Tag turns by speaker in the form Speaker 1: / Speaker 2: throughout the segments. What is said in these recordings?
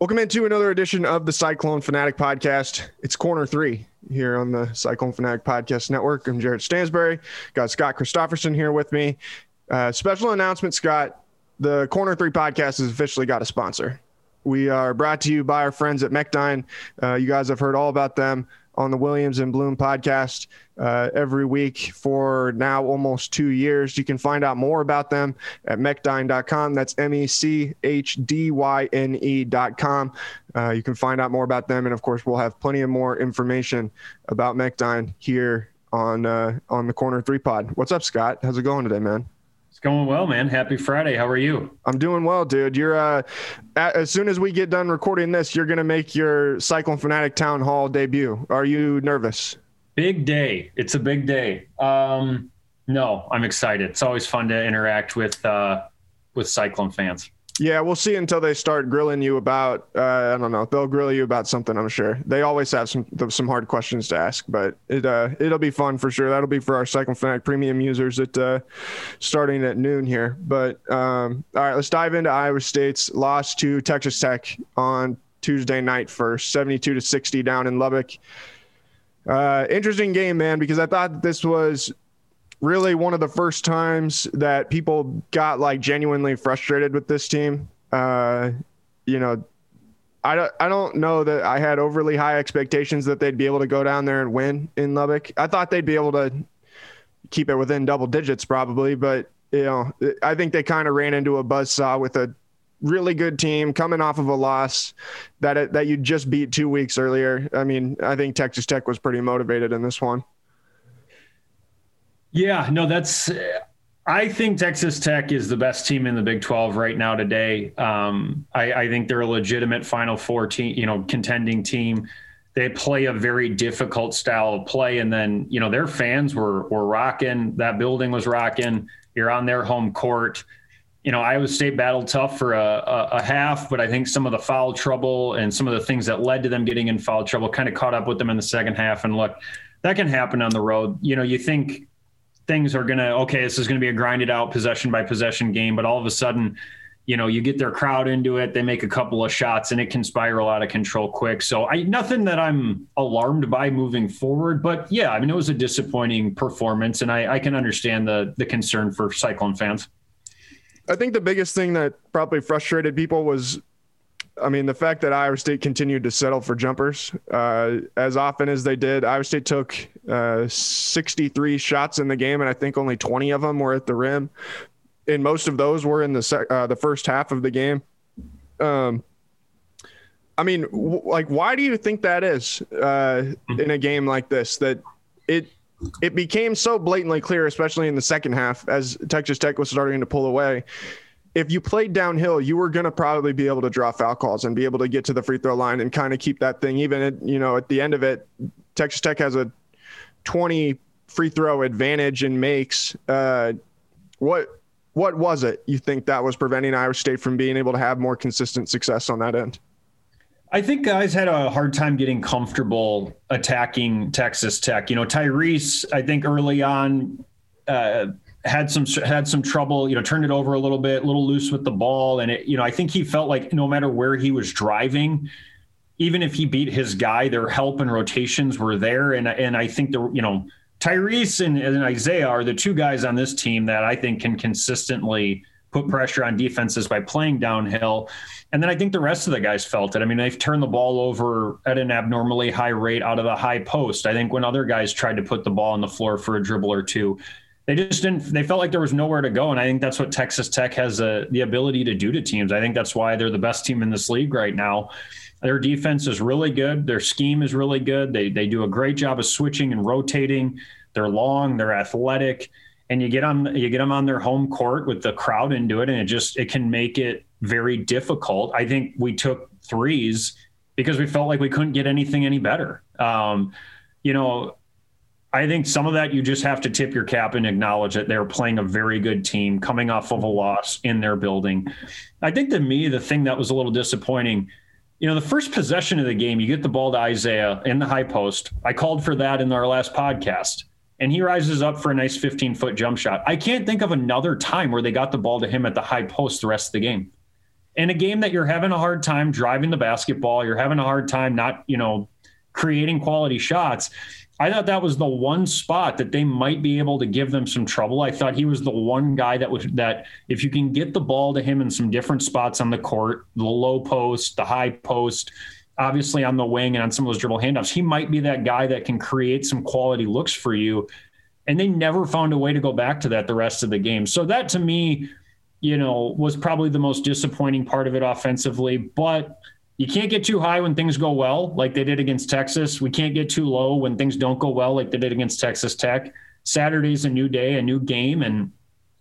Speaker 1: Welcome into another edition of the Cyclone Fanatic Podcast. It's corner three here on the Cyclone Fanatic Podcast Network. I'm Jared Stansberry. Got Scott Christofferson here with me. Uh, special announcement, Scott. The Corner Three Podcast has officially got a sponsor. We are brought to you by our friends at Mechdyne. Uh, you guys have heard all about them on the Williams and Bloom podcast uh, every week for now almost two years. You can find out more about them at mechdyne.com. That's M E C H D Y N E.com. Uh, you can find out more about them. And of course, we'll have plenty of more information about Mechdyne here on uh, on the Corner Three Pod. What's up, Scott? How's it going today, man?
Speaker 2: It's going well, man. Happy Friday. How are you?
Speaker 1: I'm doing well, dude. You're uh, as soon as we get done recording this, you're gonna make your Cyclone Fanatic Town Hall debut. Are you nervous?
Speaker 2: Big day. It's a big day. Um, no, I'm excited. It's always fun to interact with uh, with Cyclone fans.
Speaker 1: Yeah, we'll see until they start grilling you about. Uh, I don't know. They'll grill you about something. I'm sure they always have some some hard questions to ask, but it uh, it'll be fun for sure. That'll be for our Cyclone Fanatic premium users at uh, starting at noon here. But um, all right, let's dive into Iowa State's loss to Texas Tech on Tuesday night first, 72 to 60 down in Lubbock. Uh, interesting game, man, because I thought this was really one of the first times that people got like genuinely frustrated with this team. Uh, you know, I don't, I don't know that I had overly high expectations that they'd be able to go down there and win in Lubbock. I thought they'd be able to keep it within double digits probably, but you know, I think they kind of ran into a buzzsaw with a really good team coming off of a loss that it, that you just beat two weeks earlier. I mean, I think Texas Tech was pretty motivated in this one.
Speaker 2: Yeah, no, that's. I think Texas Tech is the best team in the Big 12 right now today. Um, I, I think they're a legitimate Final Four team, you know, contending team. They play a very difficult style of play, and then you know their fans were were rocking. That building was rocking. You're on their home court. You know, Iowa State battled tough for a, a, a half, but I think some of the foul trouble and some of the things that led to them getting in foul trouble kind of caught up with them in the second half. And look, that can happen on the road. You know, you think things are going to okay this is going to be a grinded out possession by possession game but all of a sudden you know you get their crowd into it they make a couple of shots and it can spiral out of control quick so i nothing that i'm alarmed by moving forward but yeah i mean it was a disappointing performance and i, I can understand the the concern for cyclone fans
Speaker 1: I think the biggest thing that probably frustrated people was, I mean, the fact that Iowa State continued to settle for jumpers uh, as often as they did. Iowa State took uh, 63 shots in the game, and I think only 20 of them were at the rim. And most of those were in the sec- uh, the first half of the game. Um, I mean, w- like, why do you think that is uh, in a game like this? That it it became so blatantly clear, especially in the second half, as Texas Tech was starting to pull away. If you played downhill, you were going to probably be able to draw foul calls and be able to get to the free throw line and kind of keep that thing even. At, you know, at the end of it, Texas Tech has a 20 free throw advantage and makes. Uh, what what was it you think that was preventing Iowa State from being able to have more consistent success on that end?
Speaker 2: I think guys had a hard time getting comfortable attacking Texas Tech. You know, Tyrese, I think early on uh, had some had some trouble. You know, turned it over a little bit, a little loose with the ball, and it, you know, I think he felt like no matter where he was driving, even if he beat his guy, their help and rotations were there, and and I think the you know Tyrese and, and Isaiah are the two guys on this team that I think can consistently put pressure on defenses by playing downhill. And then I think the rest of the guys felt it. I mean, they've turned the ball over at an abnormally high rate out of the high post. I think when other guys tried to put the ball on the floor for a dribble or two, they just didn't they felt like there was nowhere to go and i think that's what texas tech has a, the ability to do to teams. I think that's why they're the best team in this league right now. Their defense is really good. Their scheme is really good. They, they do a great job of switching and rotating. They're long they're athletic and you get on you get them on their home court with the crowd into it and it just it can make it very difficult. I think we took threes because we felt like we couldn't get anything any better. Um, you know i think some of that you just have to tip your cap and acknowledge that they're playing a very good team coming off of a loss in their building i think to me the thing that was a little disappointing you know the first possession of the game you get the ball to isaiah in the high post i called for that in our last podcast and he rises up for a nice 15 foot jump shot. I can't think of another time where they got the ball to him at the high post the rest of the game. In a game that you're having a hard time driving the basketball, you're having a hard time not, you know, creating quality shots. I thought that was the one spot that they might be able to give them some trouble. I thought he was the one guy that was that if you can get the ball to him in some different spots on the court, the low post, the high post, obviously on the wing and on some of those dribble handoffs, he might be that guy that can create some quality looks for you. And they never found a way to go back to that the rest of the game. So that to me, you know, was probably the most disappointing part of it offensively. But you can't get too high when things go well, like they did against Texas. We can't get too low when things don't go well, like they did against Texas Tech. Saturday's a new day, a new game, and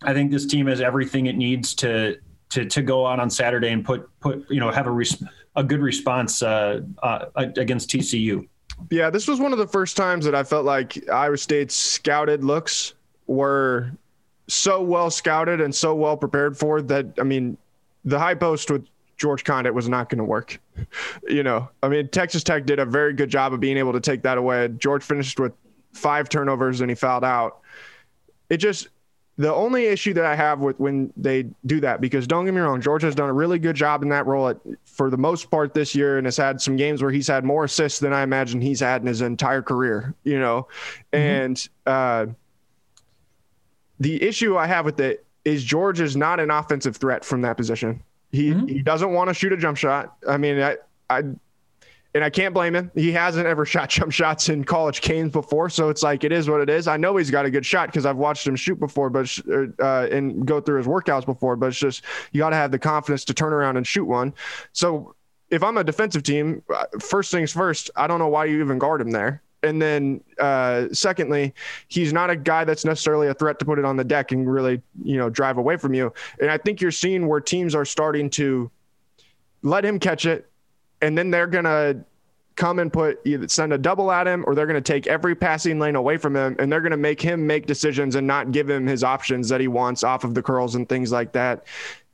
Speaker 2: I think this team has everything it needs to to to go out on Saturday and put put you know have a res- a good response uh, uh, against TCU.
Speaker 1: Yeah, this was one of the first times that I felt like Iowa State's scouted looks were so well scouted and so well prepared for that. I mean, the high post with George Conditt was not going to work. You know, I mean, Texas Tech did a very good job of being able to take that away. George finished with five turnovers and he fouled out. It just the only issue that I have with when they do that, because don't get me wrong, George has done a really good job in that role at, for the most part this year, and has had some games where he's had more assists than I imagine he's had in his entire career. You know, mm-hmm. and uh, the issue I have with it is George is not an offensive threat from that position. He mm-hmm. he doesn't want to shoot a jump shot. I mean, I I and I can't blame him. He hasn't ever shot jump shots in college games before, so it's like it is what it is. I know he's got a good shot because I've watched him shoot before, but uh, and go through his workouts before. But it's just you got to have the confidence to turn around and shoot one. So if I'm a defensive team, uh, first things first, I don't know why you even guard him there. And then, uh, secondly, he's not a guy that's necessarily a threat to put it on the deck and really, you know, drive away from you. And I think you're seeing where teams are starting to let him catch it and then they're gonna come and put either send a double at him or they're going to take every passing lane away from him and they're going to make him make decisions and not give him his options that he wants off of the curls and things like that.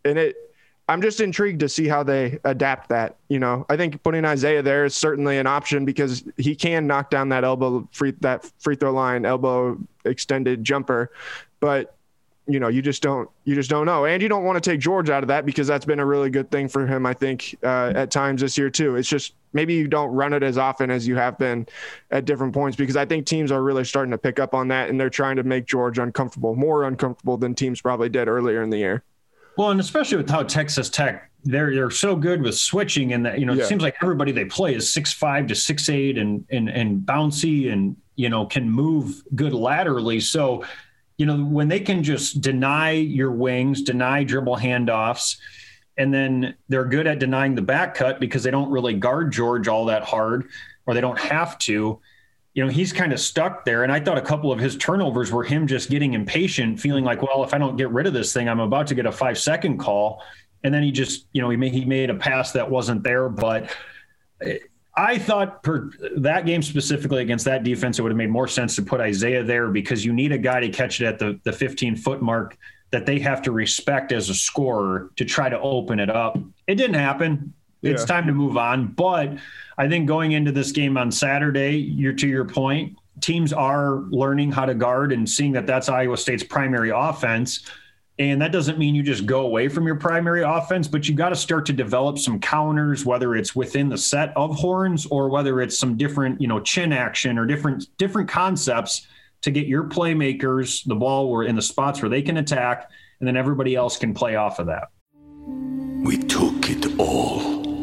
Speaker 1: And it I'm just intrigued to see how they adapt that. You know, I think putting Isaiah there is certainly an option because he can knock down that elbow free that free throw line elbow extended jumper. But you know, you just don't you just don't know, and you don't want to take George out of that because that's been a really good thing for him. I think uh, at times this year too. It's just maybe you don't run it as often as you have been at different points because I think teams are really starting to pick up on that and they're trying to make George uncomfortable, more uncomfortable than teams probably did earlier in the year.
Speaker 2: Well, and especially with how Texas Tech they're they're so good with switching and that you know yeah. it seems like everybody they play is six five to six eight and and and bouncy and you know can move good laterally. So you know, when they can just deny your wings, deny dribble handoffs, and then they're good at denying the back cut because they don't really guard George all that hard or they don't have to. You know, he's kind of stuck there. And I thought a couple of his turnovers were him just getting impatient, feeling like, well, if I don't get rid of this thing, I'm about to get a five second call. And then he just, you know, he made, he made a pass that wasn't there. But eh, I thought per that game specifically against that defense, it would have made more sense to put Isaiah there because you need a guy to catch it at the, the 15 foot mark that they have to respect as a scorer to try to open it up. It didn't happen. It's time to move on. But I think going into this game on Saturday, you're to your point, teams are learning how to guard and seeing that that's Iowa State's primary offense. And that doesn't mean you just go away from your primary offense, but you got to start to develop some counters, whether it's within the set of horns or whether it's some different, you know, chin action or different different concepts to get your playmakers the ball where in the spots where they can attack, and then everybody else can play off of that.
Speaker 3: We took it all.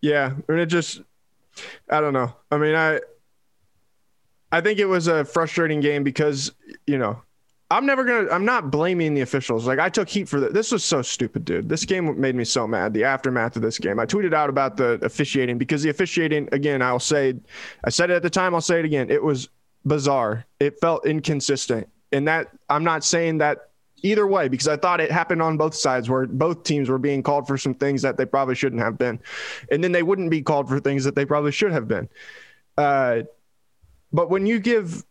Speaker 1: Yeah, I mean, it just, I don't know. I mean, I, I think it was a frustrating game because you know, I'm never gonna, I'm not blaming the officials. Like I took heat for that. This was so stupid, dude. This game made me so mad. The aftermath of this game, I tweeted out about the officiating because the officiating, again, I'll say, I said it at the time, I'll say it again. It was bizarre. It felt inconsistent, and that I'm not saying that either way because I thought it happened on both sides where both teams were being called for some things that they probably shouldn't have been, and then they wouldn't be called for things that they probably should have been. Uh, but when you give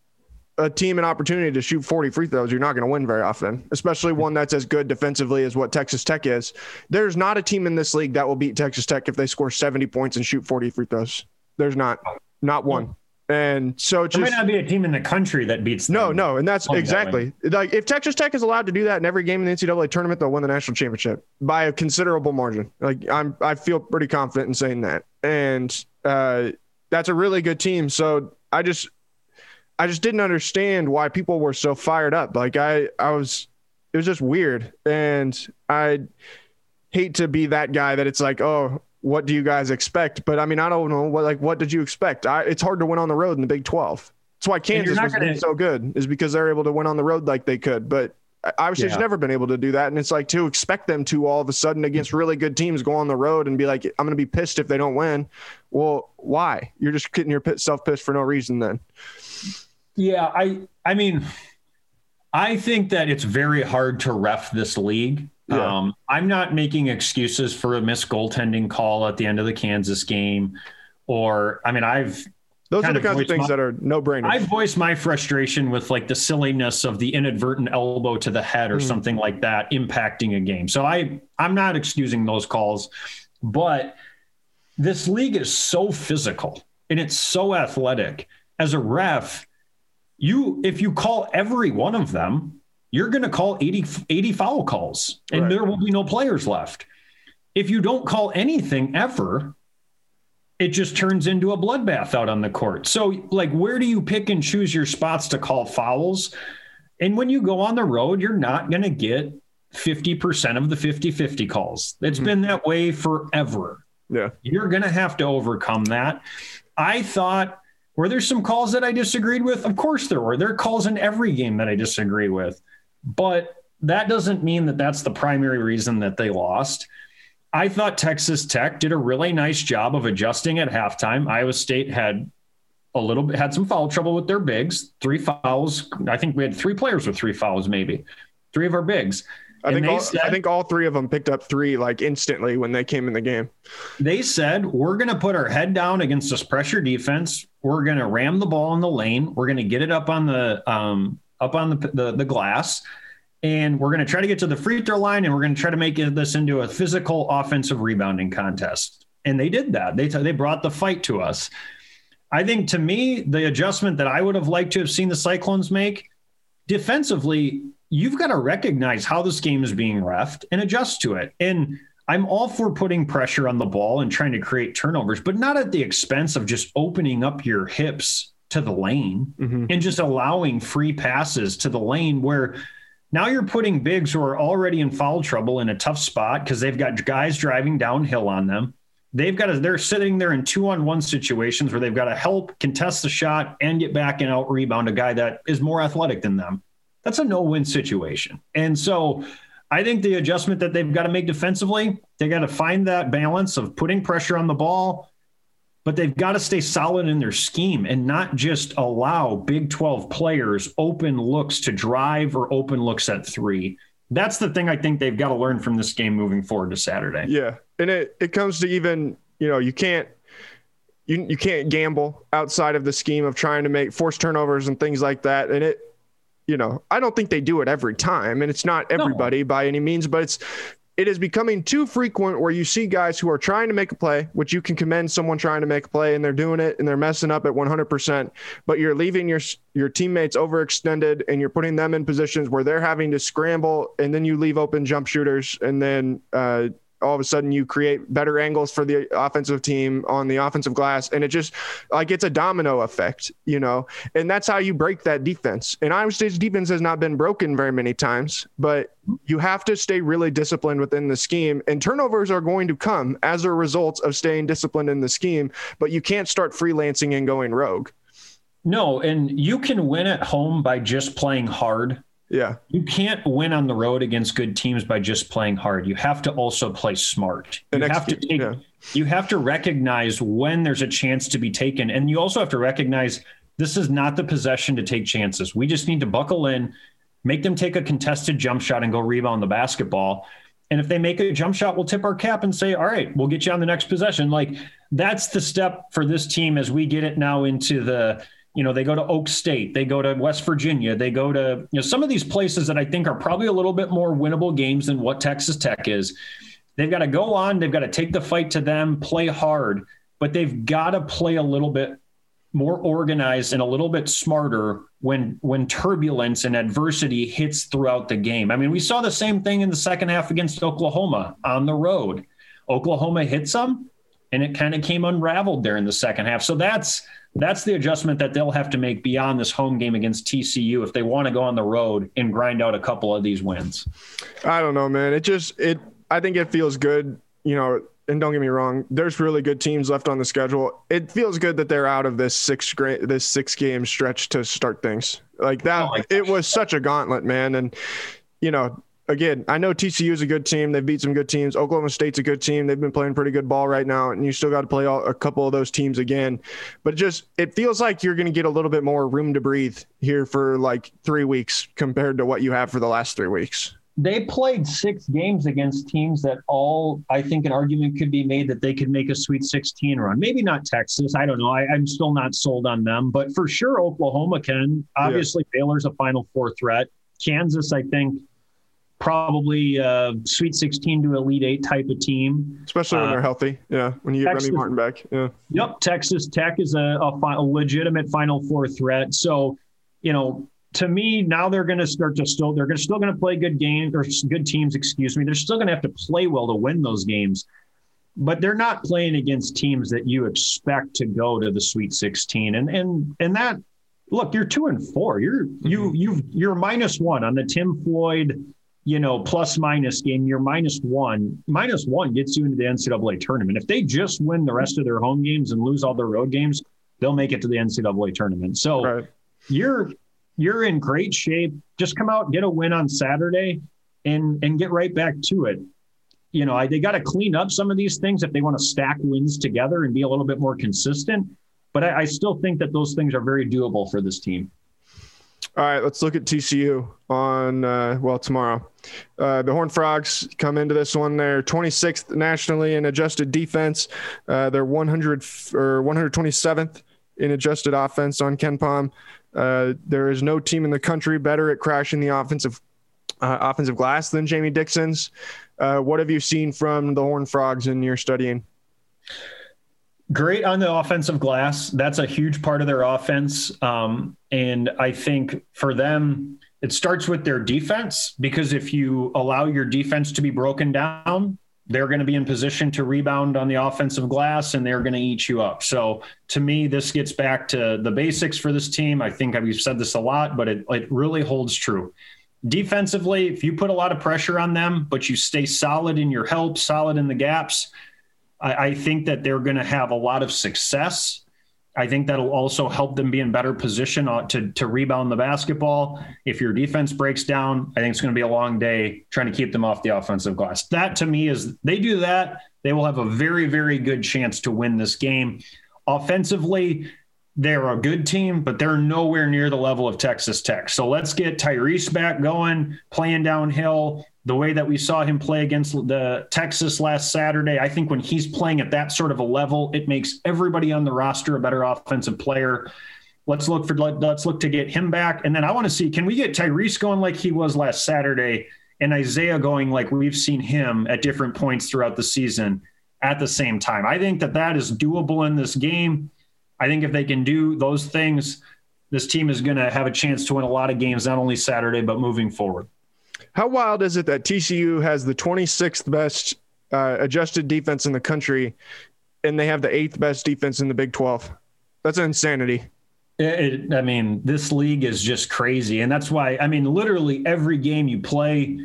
Speaker 1: a team an opportunity to shoot 40 free throws, you're not going to win very often, especially one that's as good defensively as what Texas Tech is. There's not a team in this league that will beat Texas Tech if they score 70 points and shoot 40 free throws. There's not, not one. And so it
Speaker 2: There
Speaker 1: just
Speaker 2: might not be a team in the country that beats
Speaker 1: no, no, and that's
Speaker 2: Play that
Speaker 1: exactly like if Texas Tech is allowed to do that in every game in the NCAA tournament, they'll win the national championship by a considerable margin. Like I'm, I feel pretty confident in saying that, and uh, that's a really good team. So I just, I just didn't understand why people were so fired up. Like I, I was, it was just weird, and I hate to be that guy that it's like, oh, what do you guys expect? But I mean, I don't know what like what did you expect? I, it's hard to win on the road in the Big Twelve. That's why Kansas was
Speaker 2: gonna-
Speaker 1: so good is because they're able to win on the road like they could. But Iowa State's
Speaker 2: Yeah.
Speaker 1: never been able to do that, and it's like to expect them to all of a sudden against really good teams go on the road and be like, I'm going to be pissed if they don't win. Well, why? You're just getting yourself pissed for no reason then.
Speaker 2: Yeah, I I mean, I think that it's very hard to ref this league.
Speaker 1: Yeah.
Speaker 2: Um, I'm not making excuses for a missed goaltending call at the end of the Kansas game, or I mean, I've
Speaker 1: Those are the kinds of things
Speaker 2: my-
Speaker 1: that are no brainer.
Speaker 2: I've voiced my frustration with like the silliness of the inadvertent elbow to the head or
Speaker 1: Mm.
Speaker 2: something like that impacting a game. So I I'm not excusing those calls, but this league is so physical and it's so athletic. As a ref, you if you call every one of them, you're going to call 80 80 foul calls and
Speaker 1: Right.
Speaker 2: there will be no players left. If you don't call anything ever, it just turns into a bloodbath out on the court. So, like, where do you pick and choose your spots to call fouls? And when you go on the road, you're not going to get 50% of the 50 50 calls. It's mm-hmm. been that way forever.
Speaker 1: yeah.
Speaker 2: You're going to have to overcome that. I thought, were there some calls that I disagreed with? Of course there were. There are calls in every game that I disagree with. But that doesn't mean that that's the primary reason that they lost. I thought Texas Tech did a really nice job of adjusting at halftime. Iowa State had a little bit had some foul trouble with their bigs, three fouls. I think we had three players with three fouls, maybe three of our bigs.
Speaker 1: I
Speaker 2: And
Speaker 1: think all,
Speaker 2: said-
Speaker 1: I think all three of them picked up three like instantly when they came in the game.
Speaker 2: They said, we're going to put our head down against this pressure defense. We're going to ram the ball in the lane. We're going to get it up on the um, up on the, the the glass, and we're going to try to get to the free throw line, and we're going to try to make this into a physical offensive rebounding contest. And they did that. They they brought the fight to us. I think to me, the adjustment that I would have liked to have seen the Cyclones make defensively, you've got to recognize how this game is being refed and adjust to it. And I'm all for putting pressure on the ball and trying to create turnovers, but not at the expense of just opening up your hips to the lane mm-hmm. and just allowing free passes to the lane where now you're putting bigs who are already in foul trouble in a tough spot because they've got guys driving downhill on them. They've got to, they're sitting there in two on one situations where they've got to help contest the shot and get back and out rebound a guy that is more athletic than them. That's a no win situation. And so I think the adjustment that they've got to make defensively, they got to find that balance of putting pressure on the ball, but they've got to stay solid in their scheme and not just allow Big 12 players open looks to drive or open looks at three. That's the thing I think they've got to learn from this game moving forward to Saturday.
Speaker 1: Yeah. And it, it comes to even, you know, you can't you, you can't gamble outside of the scheme of trying to make force turnovers and things like that. And it you know, I don't think they do it every time, and it's not everybody no. by any means, but it's it is becoming too frequent where you see guys who are trying to make a play, which you can commend someone trying to make a play and they're doing it and they're messing up at 100%, but you're leaving your your teammates overextended and you're putting them in positions where they're having to scramble and then you leave open jump shooters and then uh, all of a sudden you create better angles for the offensive team on the offensive glass. And it just like it's a domino effect you know? And that's how you break that defense. And iowa state's defense has not been broken very many times but you have to stay really disciplined within the scheme. And turnovers are going to come as a result of staying disciplined in the scheme but you can't start freelancing and going rogue.
Speaker 2: No and you can win at home by just playing hard
Speaker 1: yeah.
Speaker 2: You can't win on the road against good teams by just playing hard. You have to also play smart. You have to take yeah. you have to recognize when there's a chance to be taken. And you also have to recognize this is not the possession to take chances. We just need to buckle in, make them take a contested jump shot and go rebound the basketball. And if they make a jump shot, we'll tip our cap and say, all right, we'll get you on the next possession. Like that's the step for this team as we get it now into the you know, they go to Oak State, they go to West Virginia, they go to, you know, some of these places that I think are probably a little bit more winnable games than what Texas Tech is. They've got to go on, they've got to take the fight to them, play hard, but they've got to play a little bit more organized and a little bit smarter when when turbulence and adversity hits throughout the game. I mean, we saw the same thing in the second half against Oklahoma on the road. Oklahoma hit some and it kind of came unraveled there in the second half. So that's that's the adjustment that they'll have to make beyond this home game against TCU if they want to go on the road and grind out a couple of these wins.
Speaker 1: I don't know, man. It just it I think it feels good, you know, and don't get me wrong, there's really good teams left on the schedule. It feels good that they're out of this six great this six game stretch to start things. Like that oh it was such a gauntlet, man. And you know, again, I know TCU is a good team. They've beat some good teams. Oklahoma State's a good team. They've been playing pretty good ball right now, and you still got to play all, a couple of those teams again. But just it feels like you're going to get a little bit more room to breathe here for like three weeks compared to what you have for the last three weeks.
Speaker 2: They played six games against teams that all I think an argument could be made that they could make a Sweet 16 run. Maybe not Texas. I don't know. I, am still not sold on them, but for sure Oklahoma can. Obviously, yeah. Baylor's a Final Four threat. Kansas, I think probably a Sweet 16 to Elite Eight type of team,
Speaker 1: especially when uh, they're healthy. Yeah, when you get Texas, Remy Martin back. Yeah.
Speaker 2: Yep, Texas Tech is a, a, a legitimate Final Four threat. So, you know, to me, now they're going to start to still they're going to still going to play good games or good teams. Excuse me. They're still going to have to play well to win those games. But they're not playing against teams that you expect to go to the Sweet 16, and and and that look, you're two and four. You're you mm-hmm. you you're minus one on the Tim Floyd you know, plus minus game, you're minus one. Minus one gets you into the NCAA tournament. If they just win the rest of their home games and lose all their road games, they'll make it to the NCAA tournament. So right. you're you're in great shape. Just come out, get a win on Saturday, and and get right back to it. You know, I, they got to clean up some of these things if they want to stack wins together and be a little bit more consistent. But I, I still think that those things are very doable for this team.
Speaker 1: All right, let's look at TCU on uh, well tomorrow. Uh, the Horned Frogs come into this one. They're 26th nationally in adjusted defense. Uh, they're 100 or 127th in adjusted offense on KenPom. Uh, there is no team in the country better at crashing the offensive uh, offensive glass than Jamie Dixon's. Uh, what have you seen from the Horned Frogs in your studying?
Speaker 2: Great on the offensive glass. That's a huge part of their offense. Um, and I think for them, it starts with their defense because if you allow your defense to be broken down, they're going to be in position to rebound on the offensive glass and they're going to eat you up. So to me, this gets back to the basics for this team. I think we've said this a lot, but it, it really holds true. Defensively, if you put a lot of pressure on them, but you stay solid in your help, solid in the gaps, I, I think that they're going to have a lot of success. I think that'll also help them be in better position uh, to, to rebound the basketball. If your defense breaks down, I think it's going to be a long day trying to keep them off the offensive glass. That to me is they do that, they will have a very, very good chance to win this game. Offensively, they're a good team, but they're nowhere near the level of Texas Tech. So let's get Tyrese back going, playing downhill the way that we saw him play against the Texas last Saturday. I think when he's playing at that sort of a level, it makes everybody on the roster a better offensive player. Let's look for let's look to get him back, and then I want to see can we get Tyrese going like he was last Saturday, and Isaiah going like we've seen him at different points throughout the season at the same time. I think that that is doable in this game. I think if they can do those things, this team is going to have a chance to win a lot of games, not only Saturday but moving forward.
Speaker 1: How wild is it that TCU has the 26th best uh, adjusted defense in the country, and they have the eighth best defense in the Big 12? That's insanity.
Speaker 2: It, I mean, this league is just crazy, and that's why. I mean, literally every game you play,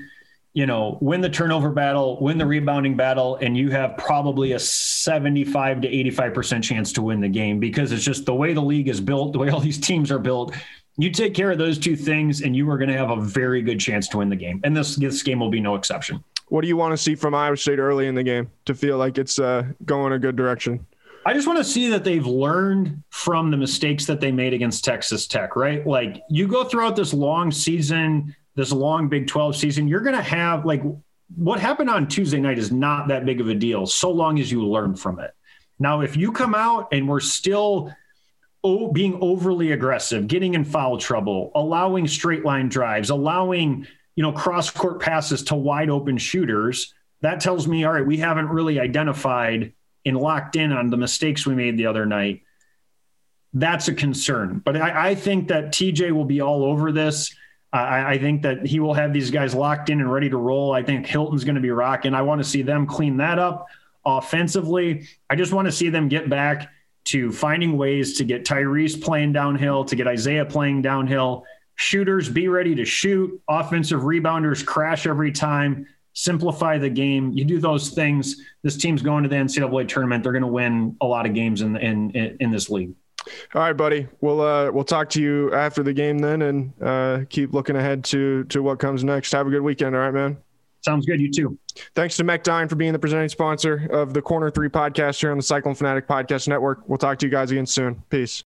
Speaker 2: you know, win the turnover battle, win the rebounding battle, and you have probably a 75 to 85 percent chance to win the game because it's just the way the league is built, the way all these teams are built you take care of those two things, and you are going to have a very good chance to win the game. And this this game will be no exception.
Speaker 1: What do you want to see from Iowa State early in the game to feel like it's uh, going a good direction?
Speaker 2: I just want to see that they've learned from the mistakes that they made against Texas Tech, right? Like you go throughout this long season, this long Big 12 season, you're going to have like what happened on Tuesday night is not that big of a deal so long as you learn from it. Now, if you come out and we're still oh, being overly aggressive, getting in foul trouble, allowing straight line drives, allowing you know cross court passes to wide open shooters, that tells me all right, we haven't really identified and locked in on the mistakes we made the other night. That's a concern. But I, I think that TJ will be all over this. I, I, think that he will have these guys locked in and ready to roll. I think Hilton's going to be rocking. I want to see them clean that up offensively. I just want to see them get back to finding ways to get Tyrese playing downhill, to get Isaiah playing downhill. Shooters be ready to shoot. Offensive rebounders crash every time. Simplify the game. You do those things. This team's going to the NCAA tournament. They're going to win a lot of games in in in this league.
Speaker 1: All right, buddy. We'll uh, we'll talk to you after the game then, and uh, keep looking ahead to to what comes next. Have a good weekend. All right, man.
Speaker 2: Sounds good. You too.
Speaker 1: Thanks to Mechdyne for being the presenting sponsor of the Corner Three podcast here on the Cyclone Fanatic Podcast Network. We'll talk to you guys again soon. Peace.